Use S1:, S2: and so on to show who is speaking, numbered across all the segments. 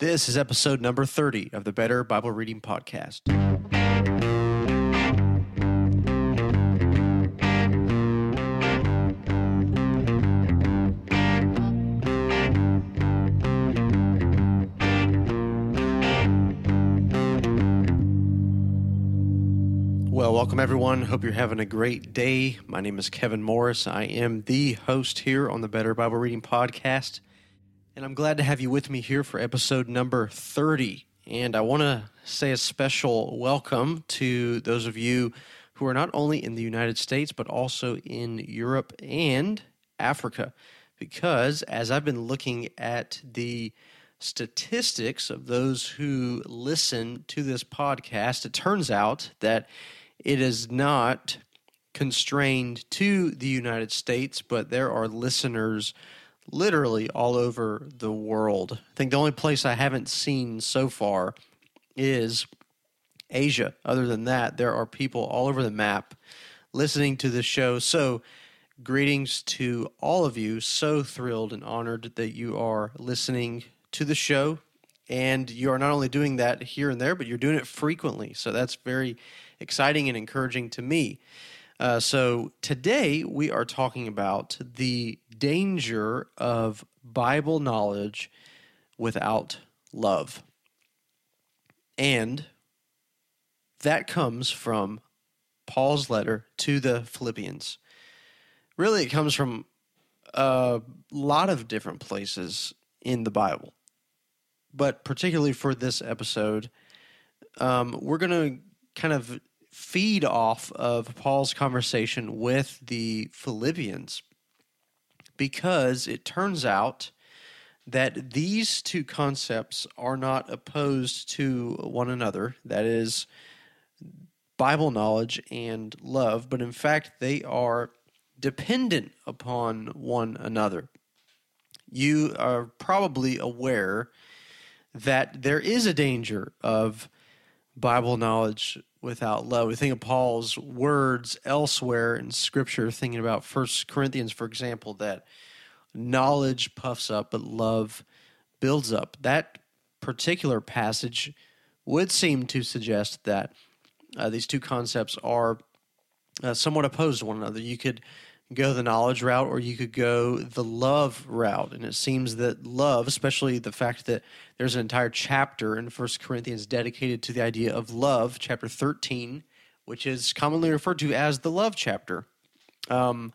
S1: This is episode number 30 of the Better Bible Reading Podcast. Well, welcome everyone. Hope you're having a great day. My name is Kevin Morris. I am the host here on the Better Bible Reading Podcast. And I'm glad to have you with me here for episode number 30. And I want to say a special welcome to those of you who are not only in the United States, but also in Europe and Africa. Because as I've been looking at the statistics of those who listen to this podcast, it turns out that it is not constrained to the United States, but there are listeners literally all over the world. I think the only place I haven't seen so far is Asia. Other than that, there are people all over the map listening to the show. So, greetings to all of you. So thrilled and honored that you are listening to the show. And you are not only doing that here and there, but you're doing it frequently. So, that's very exciting and encouraging to me. Uh, so, today we are talking about the danger of Bible knowledge without love. And that comes from Paul's letter to the Philippians. Really, it comes from a lot of different places in the Bible. But particularly for this episode, um, we're going to kind of feed off of Paul's conversation with the Philippians because it turns out that these two concepts are not opposed to one another. That is, Bible knowledge and love, but in fact, they are dependent upon one another. You are probably aware that there is a danger of Bible knowledge without love. We think of Paul's words elsewhere in Scripture, thinking about First Corinthians, for example, that knowledge puffs up, but love builds up. That particular passage would seem to suggest that uh, these two concepts are uh, somewhat opposed to one another. You could go the knowledge route or you could go the love route. And it seems that love, especially the fact that there's an entire chapter in First Corinthians dedicated to the idea of love, chapter 13, which is commonly referred to as the love chapter. Um,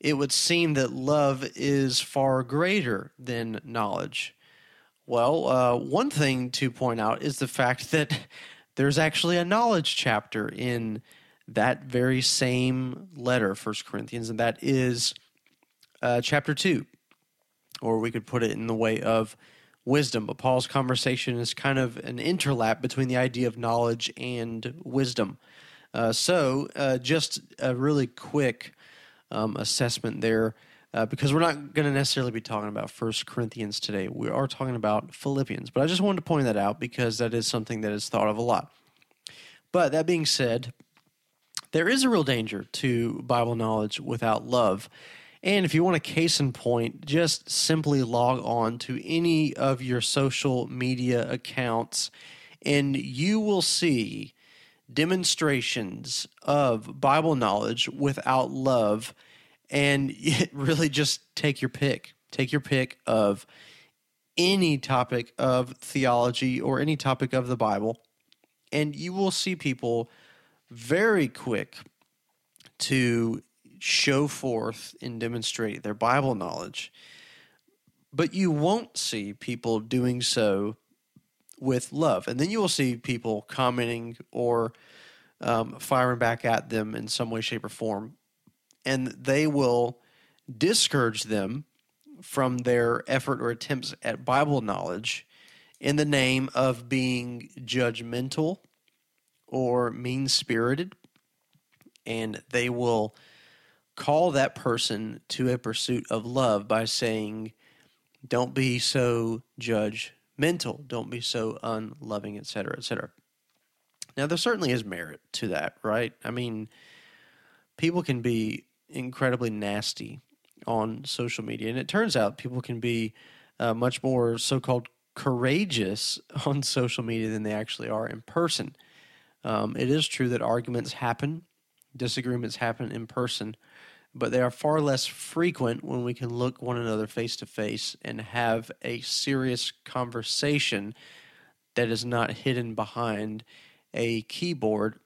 S1: it would seem that love is far greater than knowledge. Well, uh, one thing to point out is the fact that there's actually a knowledge chapter in that very same letter, First Corinthians, and that is uh, chapter 2. Or we could put it in the way of wisdom. But Paul's conversation is kind of an interlap between the idea of knowledge and wisdom. Uh, so, uh, just a really quick um, assessment there, uh, because we're not going to necessarily be talking about First Corinthians today. We are talking about Philippians. But I just wanted to point that out because that is something that is thought of a lot. But that being said, there is a real danger to Bible knowledge without love. And if you want a case in point, just simply log on to any of your social media accounts and you will see demonstrations of Bible knowledge without love. And really just take your pick. Take your pick of any topic of theology or any topic of the Bible. And you will see people very quick to show forth and demonstrate their Bible knowledge. But you won't see people doing so with love. And then you will see people commenting or um, firing back at them in some way, shape, or form. And they will discourage them from their effort or attempts at Bible knowledge in the name of being judgmental or mean spirited, and they will call that person to a pursuit of love by saying, Don't be so judgmental, don't be so unloving, etc., etc. Now, there certainly is merit to that, right? I mean, people can be incredibly nasty on social media, and it turns out people can be uh, much more so called courageous on social media than they actually are in person. Um, it is true that arguments happen, disagreements happen in person, but they are far less frequent when we can look one another face to face and have a serious conversation that is not hidden behind a keyboard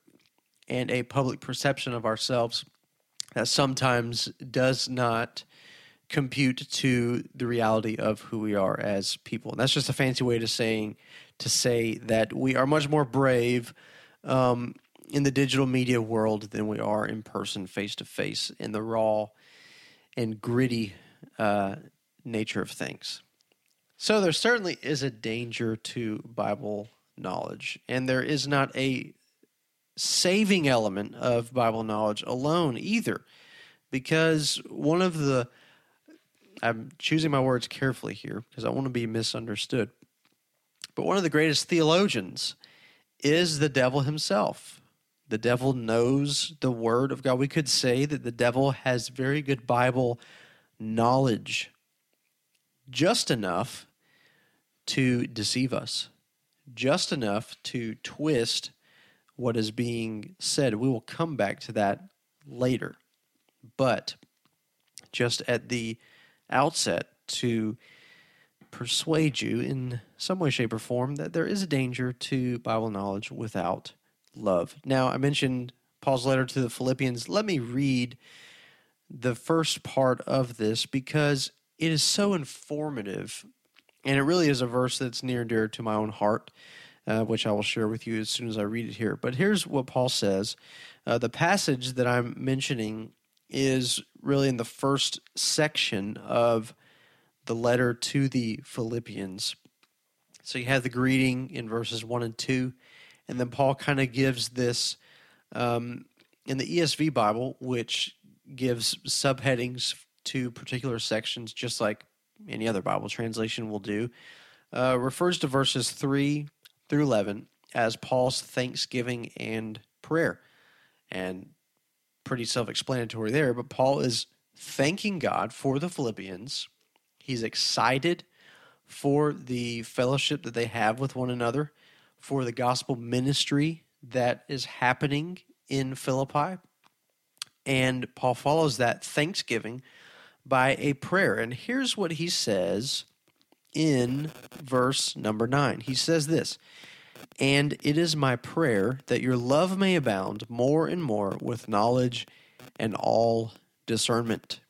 S1: and a public perception of ourselves that sometimes does not compute to the reality of who we are as people. And that's just a fancy way to saying to say that we are much more brave um, in the digital media world than we are in person, face to face, in the raw and gritty uh, nature of things. So there certainly is a danger to Bible knowledge, and there is not a saving element of Bible knowledge alone either, because one of the I'm choosing my words carefully here because I want to be misunderstood. But one of the greatest theologians is the devil himself. The devil knows the word of God. We could say that the devil has very good Bible knowledge, just enough to deceive us, just enough to twist what is being said. We will come back to that later. But just at the outset to persuade you in some way, shape, or form that there is a danger to Bible knowledge without love. Now, I mentioned Paul's letter to the Philippians. Let me read the first part of this because it is so informative and it really is a verse that's near and dear to my own heart. Uh, which I will share with you as soon as I read it here. But here's what Paul says. Uh, the passage that I'm mentioning is really in the first section of the letter to the Philippians. So you have the greeting in verses 1 and 2, and then Paul kind of gives this um, in the ESV Bible, which gives subheadings to particular sections, just like any other Bible translation will do, uh, refers to verses 3 through 11 as Paul's thanksgiving and prayer. And pretty self explanatory there, but Paul is thanking God for the Philippians. He's excited for the fellowship that they have with one another, for the gospel ministry that is happening in Philippi. And Paul follows that thanksgiving by a prayer. And here's what he says in verse number nine. He says this and it is my prayer that your love may abound more and more with knowledge and all discernment.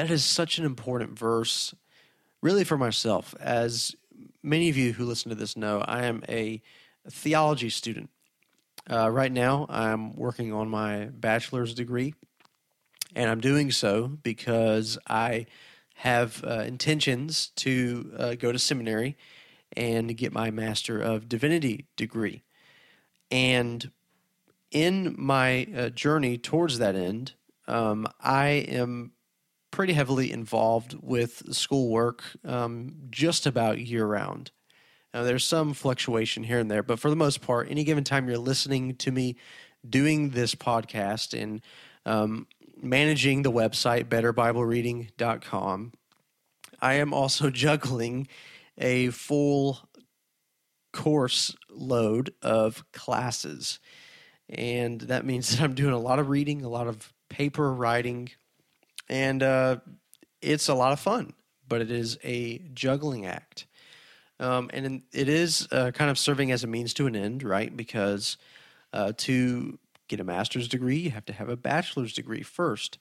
S1: That is such an important verse, really, for myself. As many of you who listen to this know, I am a theology student. Uh, right now, I'm working on my bachelor's degree, and I'm doing so because I have uh, intentions to uh, go to seminary and get my Master of Divinity degree. And in my uh, journey towards that end, um, I am pretty heavily involved with schoolwork um, just about year round. Now, there's some fluctuation here and there, but for the most part, any given time you're listening to me doing this podcast and um, managing the website betterbiblereading.com, I am also juggling a full course load of classes. And that means that I'm doing a lot of reading, a lot of paper writing, and uh, it's a lot of fun, but it is a juggling act. Um, and it is uh, kind of serving as a means to an end, right? Because uh, to get a master's degree, you have to have a bachelor's degree first.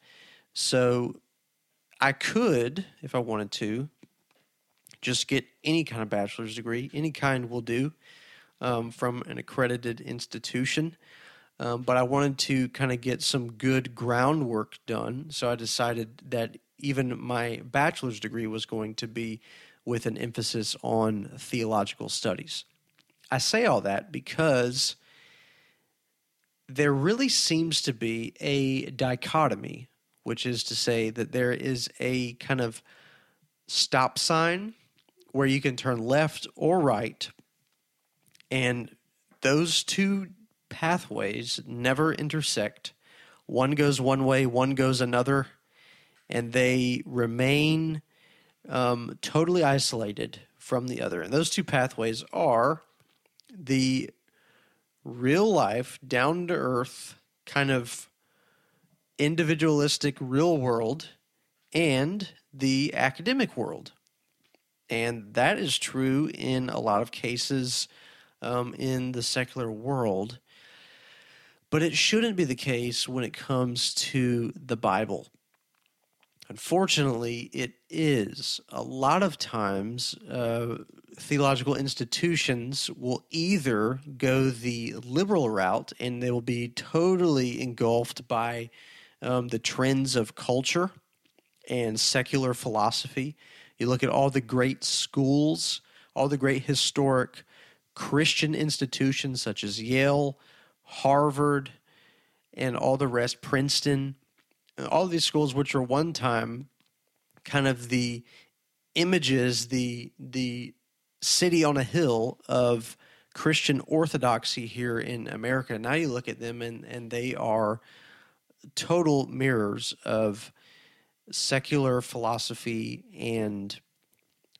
S1: So I could, if I wanted to, just get any kind of bachelor's degree, any kind will do um, from an accredited institution. Um, but I wanted to kind of get some good groundwork done. So I decided that even my bachelor's degree was going to be with an emphasis on theological studies. I say all that because there really seems to be a dichotomy, which is to say that there is a kind of stop sign where you can turn left or right, and those two pathways never intersect. One goes one way, one goes another, and they remain um, totally isolated from the other. And those two pathways are the real life, down to earth, kind of individualistic real world and the academic world. And that is true in a lot of cases um, in the secular world. But it shouldn't be the case when it comes to the Bible. Unfortunately, it is. A lot of times, uh, theological institutions will either go the liberal route and they will be totally engulfed by um, the trends of culture and secular philosophy. You look at all the great schools, all the great historic Christian institutions such as Yale, Harvard, and all the rest, Princeton, all these schools, which are one time kind of the images, the the city on a hill of Christian orthodoxy here in America. Now you look at them and, and they are total mirrors of secular philosophy and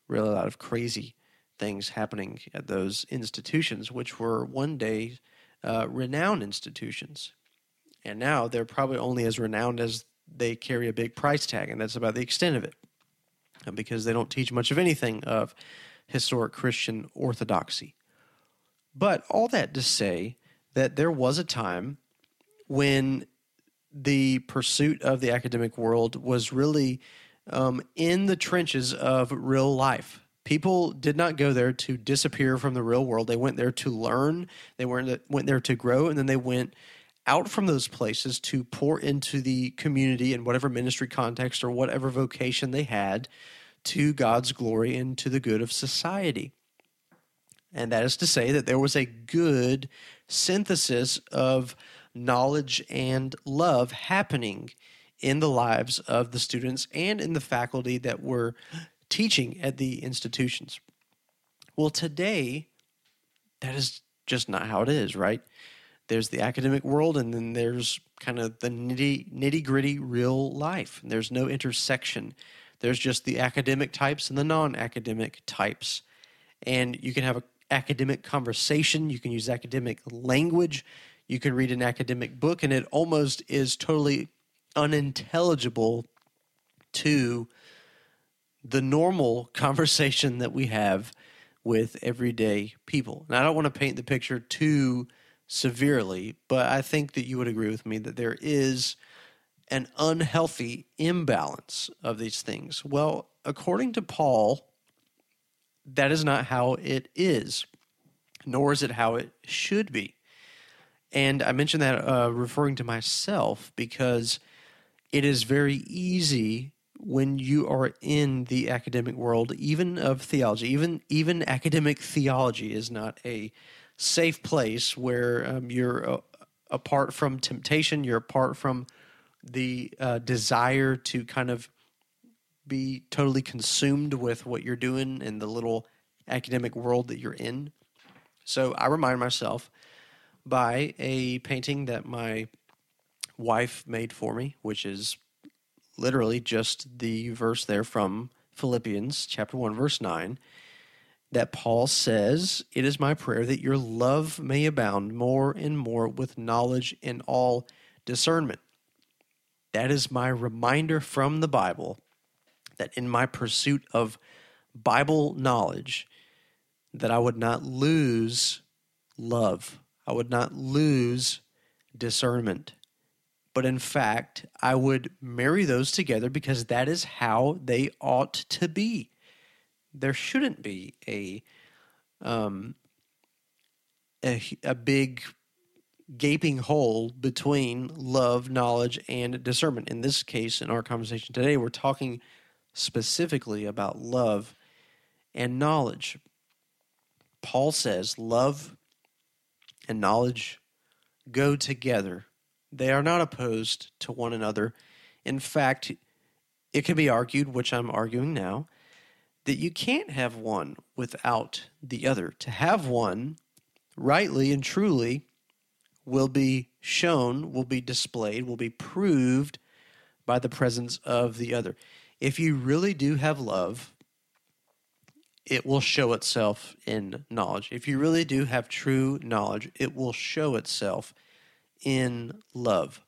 S1: really a lot of crazy things happening at those institutions, which were one day uh, renowned institutions. And now they're probably only as renowned as they carry a big price tag, and that's about the extent of it. Because they don't teach much of anything of historic Christian orthodoxy. But all that to say that there was a time when the pursuit of the academic world was really um, in the trenches of real life. People did not go there to disappear from the real world. They went there to learn. They went there to grow, and then they went out from those places to pour into the community in whatever ministry context or whatever vocation they had to God's glory and to the good of society. And that is to say that there was a good synthesis of knowledge and love happening in the lives of the students and in the faculty that were teaching at the institutions. Well, today, that is just not how it is, right? There's the academic world, and then there's kind of the nitty nitty gritty real life. There's no intersection. There's just the academic types and the non academic types. And you can have an academic conversation, you can use academic language, you can read an academic book, and it almost is totally unintelligible to the normal conversation that we have with everyday people. And I don't want to paint the picture too severely, but I think that you would agree with me that there is an unhealthy imbalance of these things. Well, according to Paul, that is not how it is, nor is it how it should be. And I mention that uh, referring to myself because it is very easy when you are in the academic world, even of theology, even even academic theology is not a safe place where um, you're uh, apart from temptation, you're apart from the uh, desire to kind of be totally consumed with what you're doing in the little academic world that you're in. So I remind myself by a painting that my wife made for me, which is literally just the verse there from Philippians chapter 1 verse 9 that Paul says, "It is my prayer that your love may abound more and more with knowledge and all discernment." That is my reminder from the Bible that in my pursuit of Bible knowledge that I would not lose love. I would not lose discernment. But in fact, I would marry those together because that is how they ought to be. There shouldn't be a um, a, a big gaping hole between love, knowledge, and discernment. In this case, in our conversation today, we're talking specifically about love and knowledge. Paul says love and knowledge go together, they are not opposed to one another. In fact, it can be argued, which I'm arguing now, that you can't have one without the other. To have one rightly and truly will be shown, will be displayed, will be proved by the presence of the other. If you really do have love, it will show itself in knowledge. If you really do have true knowledge, it will show itself in love.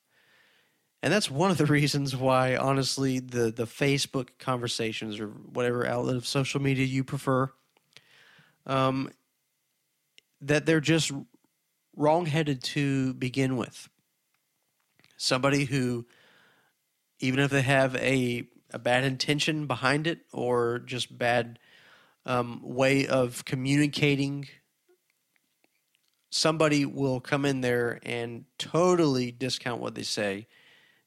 S1: And that's one of the reasons why, honestly, the, the Facebook conversations or whatever outlet of social media you prefer, um, that they're just wrongheaded to begin with. Somebody who, even if they have a, a bad intention behind it or just bad um, way of communicating, somebody will come in there and totally discount what they say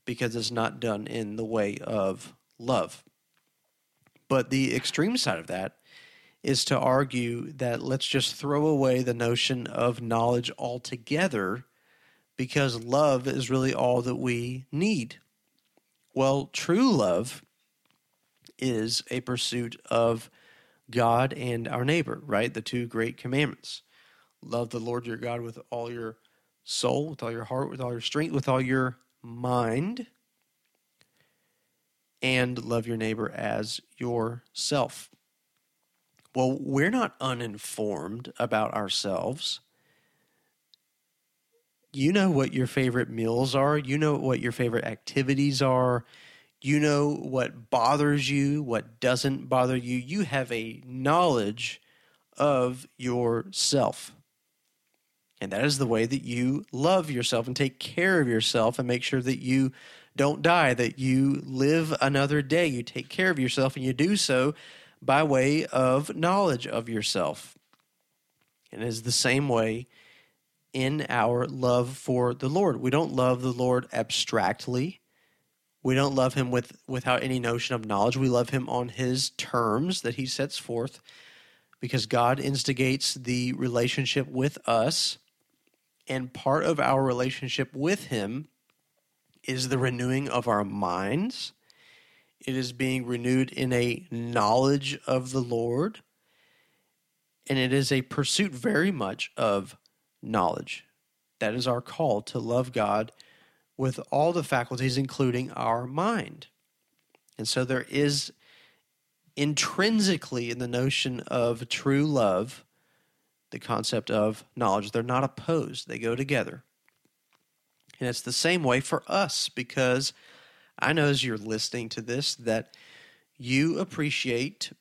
S1: because it's not done in the way of love. But the extreme side of that is to argue that let's just throw away the notion of knowledge altogether because love is really all that we need. Well, true love is a pursuit of God and our neighbor, right? The two great commandments. Love the Lord your God with all your soul, with all your heart, with all your strength, with all your mind, and love your neighbor as yourself. Well, we're not uninformed about ourselves. You know what your favorite meals are, you know what your favorite activities are, you know what bothers you, what doesn't bother you. You have a knowledge of yourself. And that is the way that you love yourself and take care of yourself and make sure that you don't die, that you live another day. You take care of yourself and you do so by way of knowledge of yourself. And it is the same way in our love for the Lord. We don't love the Lord abstractly. We don't love him with without any notion of knowledge. We love him on his terms that he sets forth because God instigates the relationship with us and part of our relationship with him is the renewing of our minds it is being renewed in a knowledge of the Lord. And it is a pursuit very much of knowledge. That is our call to love God with all the faculties, including our mind. And so there is intrinsically in the notion of true love the concept of knowledge. They're not opposed, they go together. And it's the same way for us because I know as you're listening to this that you appreciate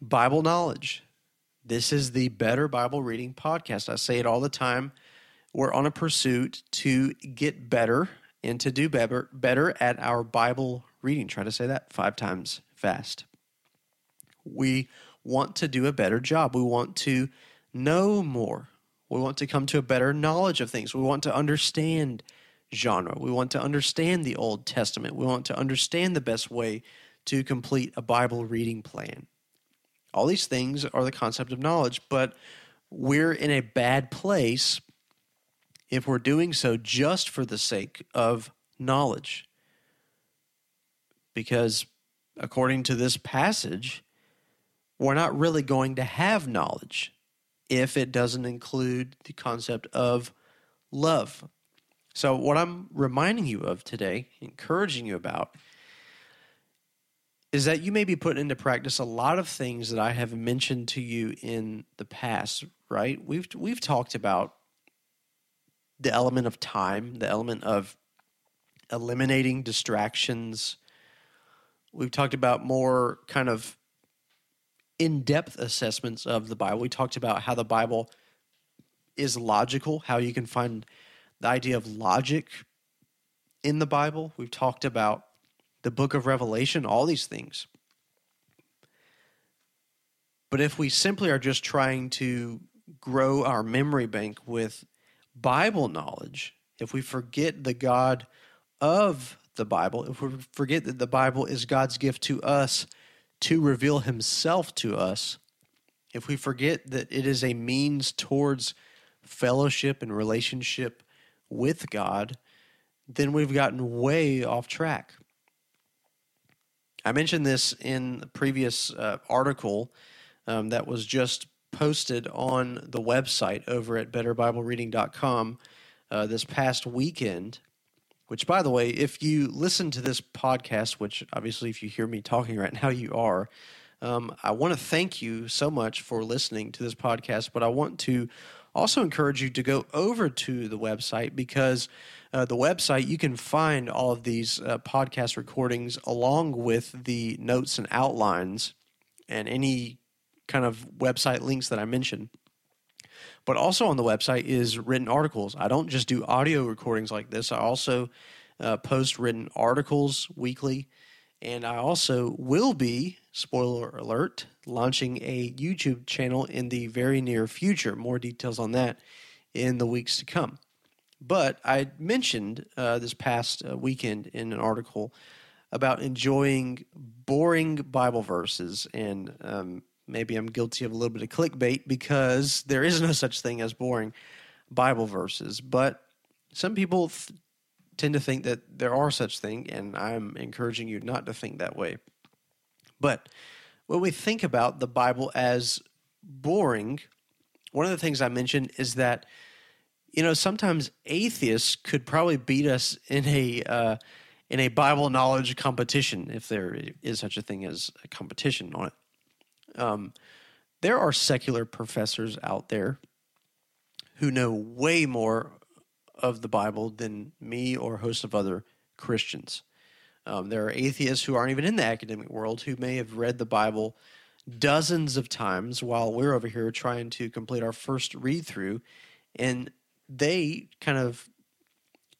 S1: Bible knowledge. This is the Better Bible Reading Podcast. I say it all the time. We're on a pursuit to get better and to do better, better at our Bible reading. Try to say that five times fast. We want to do a better job. We want to know more. We want to come to a better knowledge of things. We want to understand genre. We want to understand the Old Testament. We want to understand the best way to complete a Bible reading plan. All these things are the concept of knowledge, but we're in a bad place if we're doing so just for the sake of knowledge. Because according to this passage, we're not really going to have knowledge if it doesn't include the concept of love. So, what I'm reminding you of today, encouraging you about, is that you may be putting into practice a lot of things that I have mentioned to you in the past, right? We've we've talked about the element of time, the element of eliminating distractions. We've talked about more kind of in-depth assessments of the Bible. We talked about how the Bible is logical, how you can find the idea of logic in the Bible. We've talked about the book of Revelation, all these things. But if we simply are just trying to grow our memory bank with Bible knowledge, if we forget the God of the Bible, if we forget that the Bible is God's gift to us to reveal Himself to us, if we forget that it is a means towards fellowship and relationship with God, then we've gotten way off track. I mentioned this in the previous uh, article um, that was just posted on the website over at betterbiblereading.com uh, this past weekend. Which, by the way, if you listen to this podcast, which obviously if you hear me talking right now, you are, Um, I want to thank you so much for listening to this podcast, but I want to also encourage you to go over to the website because uh, the website you can find all of these uh, podcast recordings along with the notes and outlines and any kind of website links that I mentioned. But also on the website is written articles. I don't just do audio recordings like this. I also uh, post written articles weekly, and I also will be spoiler alert launching a YouTube channel in the very near future. More details on that in the weeks to come. But I mentioned uh, this past uh, weekend in an article about enjoying boring Bible verses, and um, maybe I'm guilty of a little bit of clickbait because there is no such thing as boring Bible verses. But some people th- tend to think that there are such thing, and I'm encouraging you not to think that way. But when we think about the Bible as boring, one of the things I mentioned is that you know sometimes atheists could probably beat us in a uh, in a Bible knowledge competition if there is such a thing as a competition on it. Um, there are secular professors out there who know way more of the Bible than me or a host of other Christians. Um, there are atheists who aren't even in the academic world who may have read the Bible dozens of times while we're over here trying to complete our first read through. And they kind of,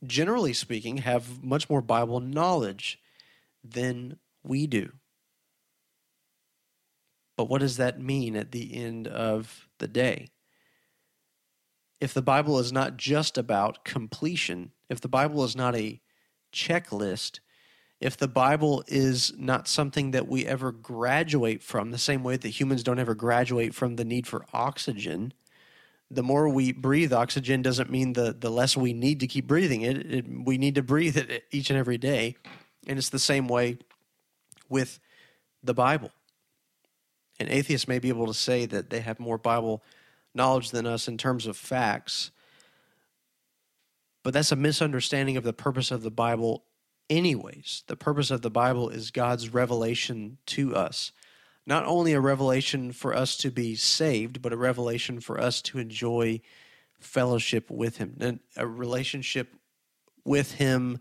S1: generally speaking, have much more Bible knowledge than we do. But what does that mean at the end of the day? If the Bible is not just about completion, if the Bible is not a checklist, if the Bible is not something that we ever graduate from, the same way that humans don't ever graduate from the need for oxygen, the more we breathe oxygen doesn't mean the, the less we need to keep breathing it. it. We need to breathe it each and every day. And it's the same way with the Bible. And atheists may be able to say that they have more Bible knowledge than us in terms of facts, but that's a misunderstanding of the purpose of the Bible anyways. The purpose of the Bible is God's revelation to us. Not only a revelation for us to be saved, but a revelation for us to enjoy fellowship with Him, a relationship with Him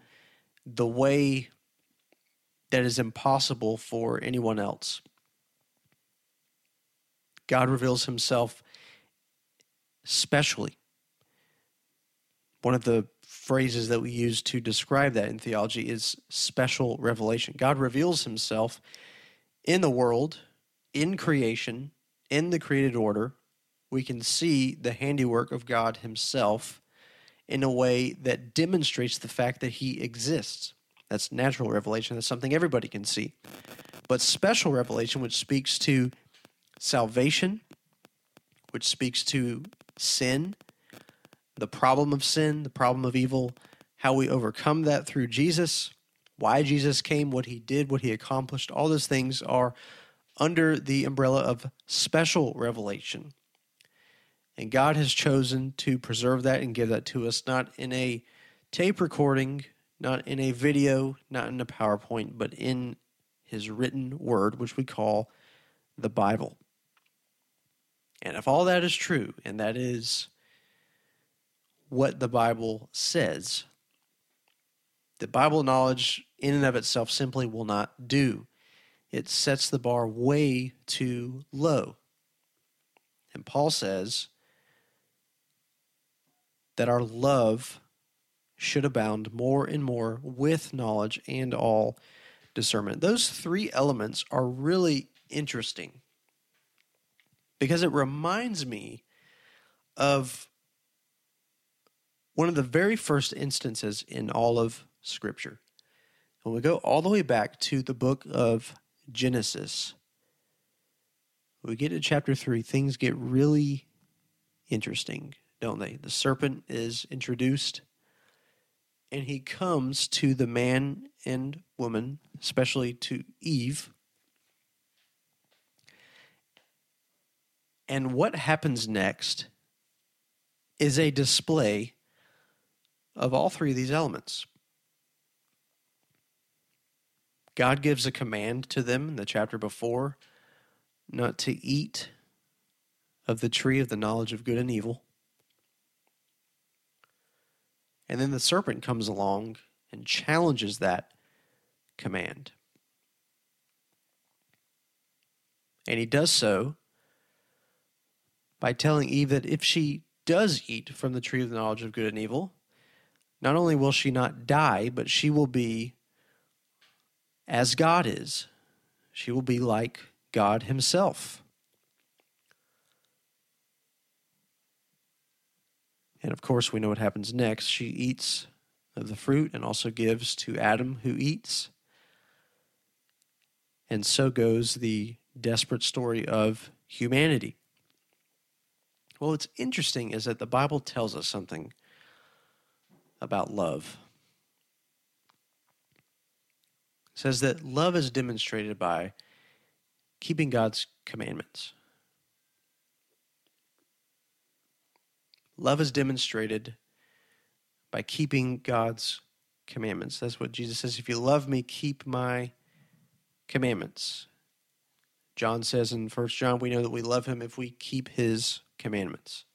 S1: the way that is impossible for anyone else. God reveals Himself specially. One of the phrases that we use to describe that in theology is special revelation. God reveals himself in the world, in creation, in the created order. We can see the handiwork of God himself in a way that demonstrates the fact that he exists. That's natural revelation. That's something everybody can see. But special revelation, which speaks to salvation, which speaks to sin, the problem of sin, the problem of evil, how we overcome that through Jesus, why Jesus came, what he did, what he accomplished, all those things are under the umbrella of special revelation. And God has chosen to preserve that and give that to us, not in a tape recording, not in a video, not in a PowerPoint, but in his written word, which we call the Bible. And if all that is true, and that is what the Bible says. The Bible knowledge, in and of itself, simply will not do. It sets the bar way too low. And Paul says that our love should abound more and more with knowledge and all discernment. Those three elements are really interesting because it reminds me of one of the very first instances in all of Scripture. When we go all the way back to the book of Genesis, we get to chapter 3, things get really interesting, don't they? The serpent is introduced, and he comes to the man and woman, especially to Eve. And what happens next is a display of all three of these elements. God gives a command to them in the chapter before not to eat of the tree of the knowledge of good and evil. And then the serpent comes along and challenges that command. And he does so by telling Eve that if she does eat from the tree of the knowledge of good and evil, not only will she not die, but she will be as God is. She will be like God Himself. And of course, we know what happens next. She eats of the fruit and also gives to Adam, who eats. And so goes the desperate story of humanity. Well, what's interesting is that the Bible tells us something about love. It says that love is demonstrated by keeping God's commandments. Love is demonstrated by keeping God's commandments. That's what Jesus says. If you love me, keep my commandments. John says in 1 John, we know that we love him if we keep his commandments.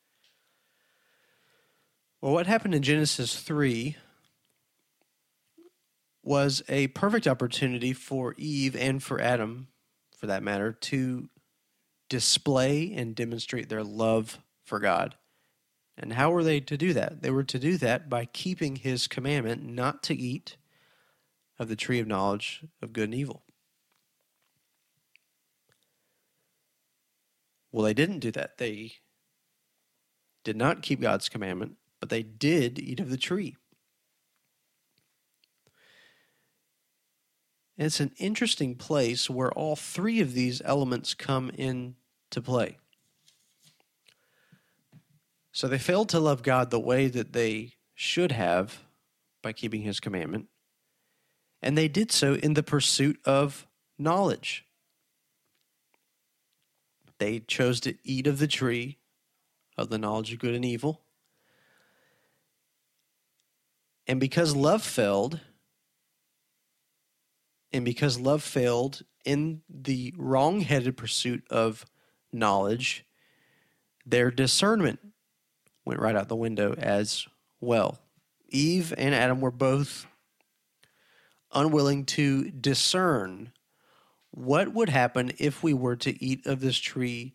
S1: Well, what happened in Genesis 3 was a perfect opportunity for Eve and for Adam, for that matter, to display and demonstrate their love for God. And how were they to do that? They were to do that by keeping his commandment not to eat of the tree of knowledge of good and evil. Well, they didn't do that. They did not keep God's commandment, but they did eat of the tree. It's an interesting place where all three of these elements come into play. So they failed to love God the way that they should have by keeping his commandment. And they did so in the pursuit of knowledge. They chose to eat of the tree of the knowledge of good and evil. And because love failed, and because love failed in the wrong headed pursuit of knowledge, their discernment went right out the window as well. Eve and Adam were both unwilling to discern what would happen if we were to eat of this tree,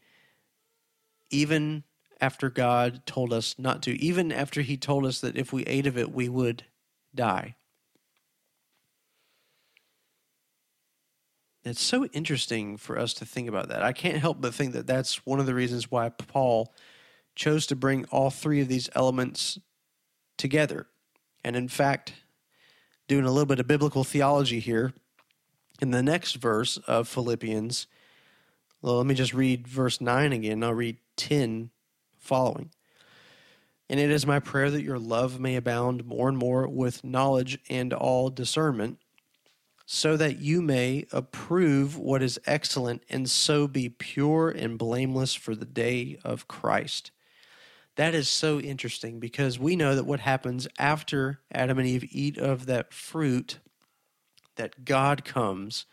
S1: even after God told us not to, even after He told us that if we ate of it, we would die. It's so interesting for us to think about that. I can't help but think that that's one of the reasons why Paul chose to bring all three of these elements together. And in fact, doing a little bit of biblical theology here, in the next verse of Philippians, well, let me just read verse 9 again. I'll read 10 following. And it is my prayer that your love may abound more and more with knowledge and all discernment, so that you may approve what is excellent and so be pure and blameless for the day of Christ. That is so interesting because we know that what happens after Adam and Eve eat of that fruit, that God comes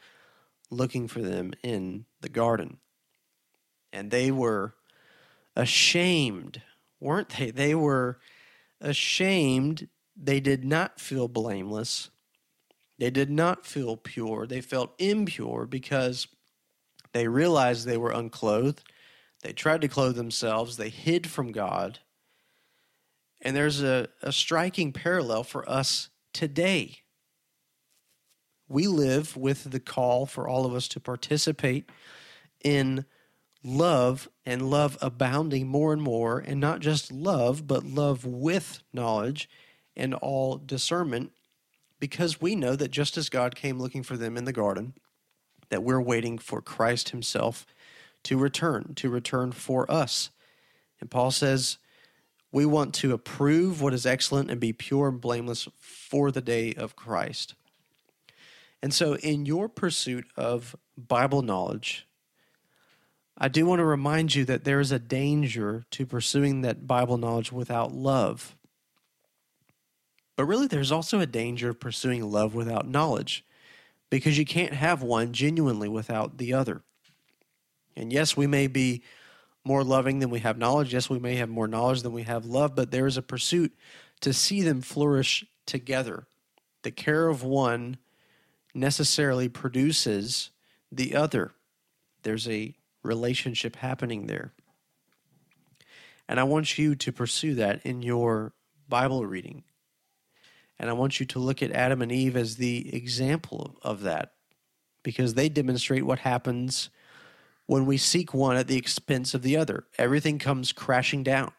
S1: looking for them in the garden. And they were ashamed, weren't they? They were ashamed. They did not feel blameless. They did not feel pure. They felt impure because they realized they were unclothed. They tried to clothe themselves. They hid from God. And there's a, a striking parallel for us today. We live with the call for all of us to participate in love and love abounding more and more, and not just love, but love with knowledge and all discernment, because we know that just as God came looking for them in the garden, that we're waiting for Christ Himself to return, to return for us. And Paul says, we want to approve what is excellent and be pure and blameless for the day of Christ. And so, in your pursuit of Bible knowledge, I do want to remind you that there is a danger to pursuing that Bible knowledge without love. But really, there's also a danger of pursuing love without knowledge because you can't have one genuinely without the other. And yes, we may be more loving than we have knowledge. Yes, we may have more knowledge than we have love, but there is a pursuit to see them flourish together. The care of one necessarily produces the other. There's a relationship happening there. And I want you to pursue that in your Bible reading. And I want you to look at Adam and Eve as the example of that because they demonstrate what happens when we seek one at the expense of the other. Everything comes crashing down,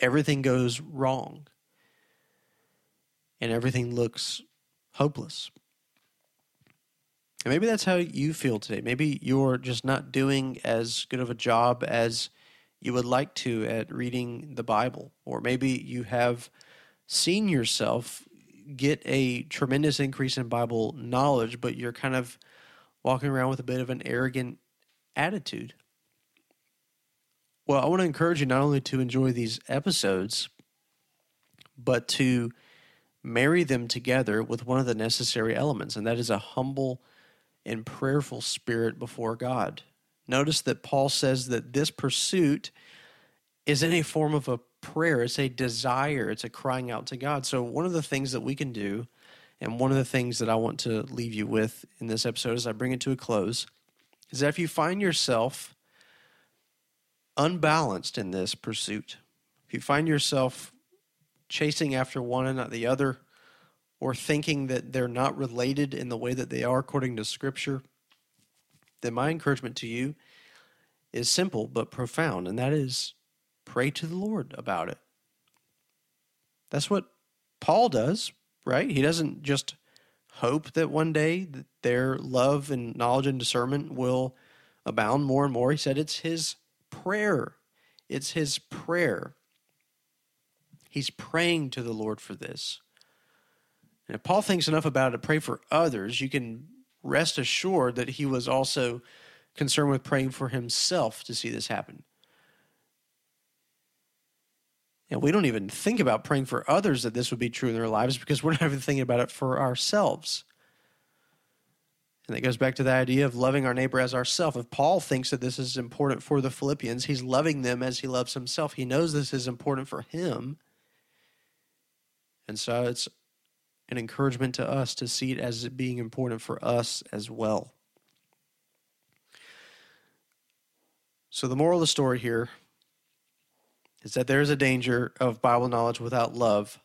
S1: everything goes wrong, and everything looks hopeless. And maybe that's how you feel today. Maybe you're just not doing as good of a job as you would like to at reading the Bible. Or maybe you have seen yourself get a tremendous increase in Bible knowledge, but you're kind of walking around with a bit of an arrogant attitude. Well, I want to encourage you not only to enjoy these episodes, but to marry them together with one of the necessary elements, and that is a humble and prayerful spirit before God. Notice that Paul says that this pursuit is in a form of a prayer, it's a desire, it's a crying out to God. So, one of the things that we can do, and one of the things that I want to leave you with in this episode as I bring it to a close, is that if you find yourself unbalanced in this pursuit, if you find yourself chasing after one and not the other, or thinking that they're not related in the way that they are according to Scripture, then my encouragement to you is simple but profound, and that is pray to the Lord about it. That's what Paul does, right? He doesn't just hope that one day that their love and knowledge and discernment will abound more and more. He said it's his prayer. It's his prayer. He's praying to the Lord for this. And if Paul thinks enough about it to pray for others, you can rest assured that he was also concerned with praying for himself to see this happen. And we don't even think about praying for others that this would be true in their lives because we're not even thinking about it for ourselves. And that goes back to the idea of loving our neighbor as ourselves. If Paul thinks that this is important for the Philippians, he's loving them as he loves himself. He knows this is important for him. And so it's an encouragement to us to see it as being important for us as well. So, the moral of the story here is that there is a danger of Bible knowledge without love.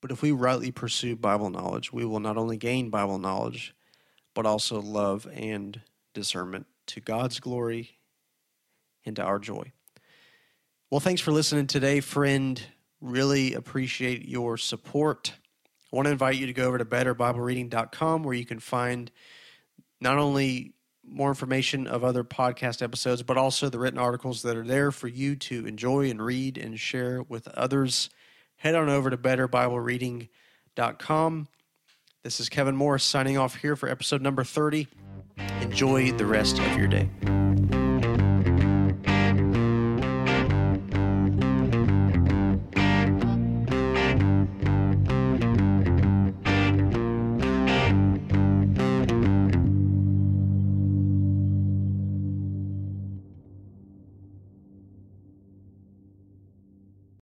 S1: But if we rightly pursue Bible knowledge, we will not only gain Bible knowledge, but also love and discernment to God's glory and to our joy. Well, thanks for listening today, friend. Really appreciate your support. I want to invite you to go over to betterbiblereading.com where you can find not only more information of other podcast episodes, but also the written articles that are there for you to enjoy and read and share with others. Head on over to betterbiblereading.com. This is Kevin Morris signing off here for episode number 30. Enjoy the rest of your day.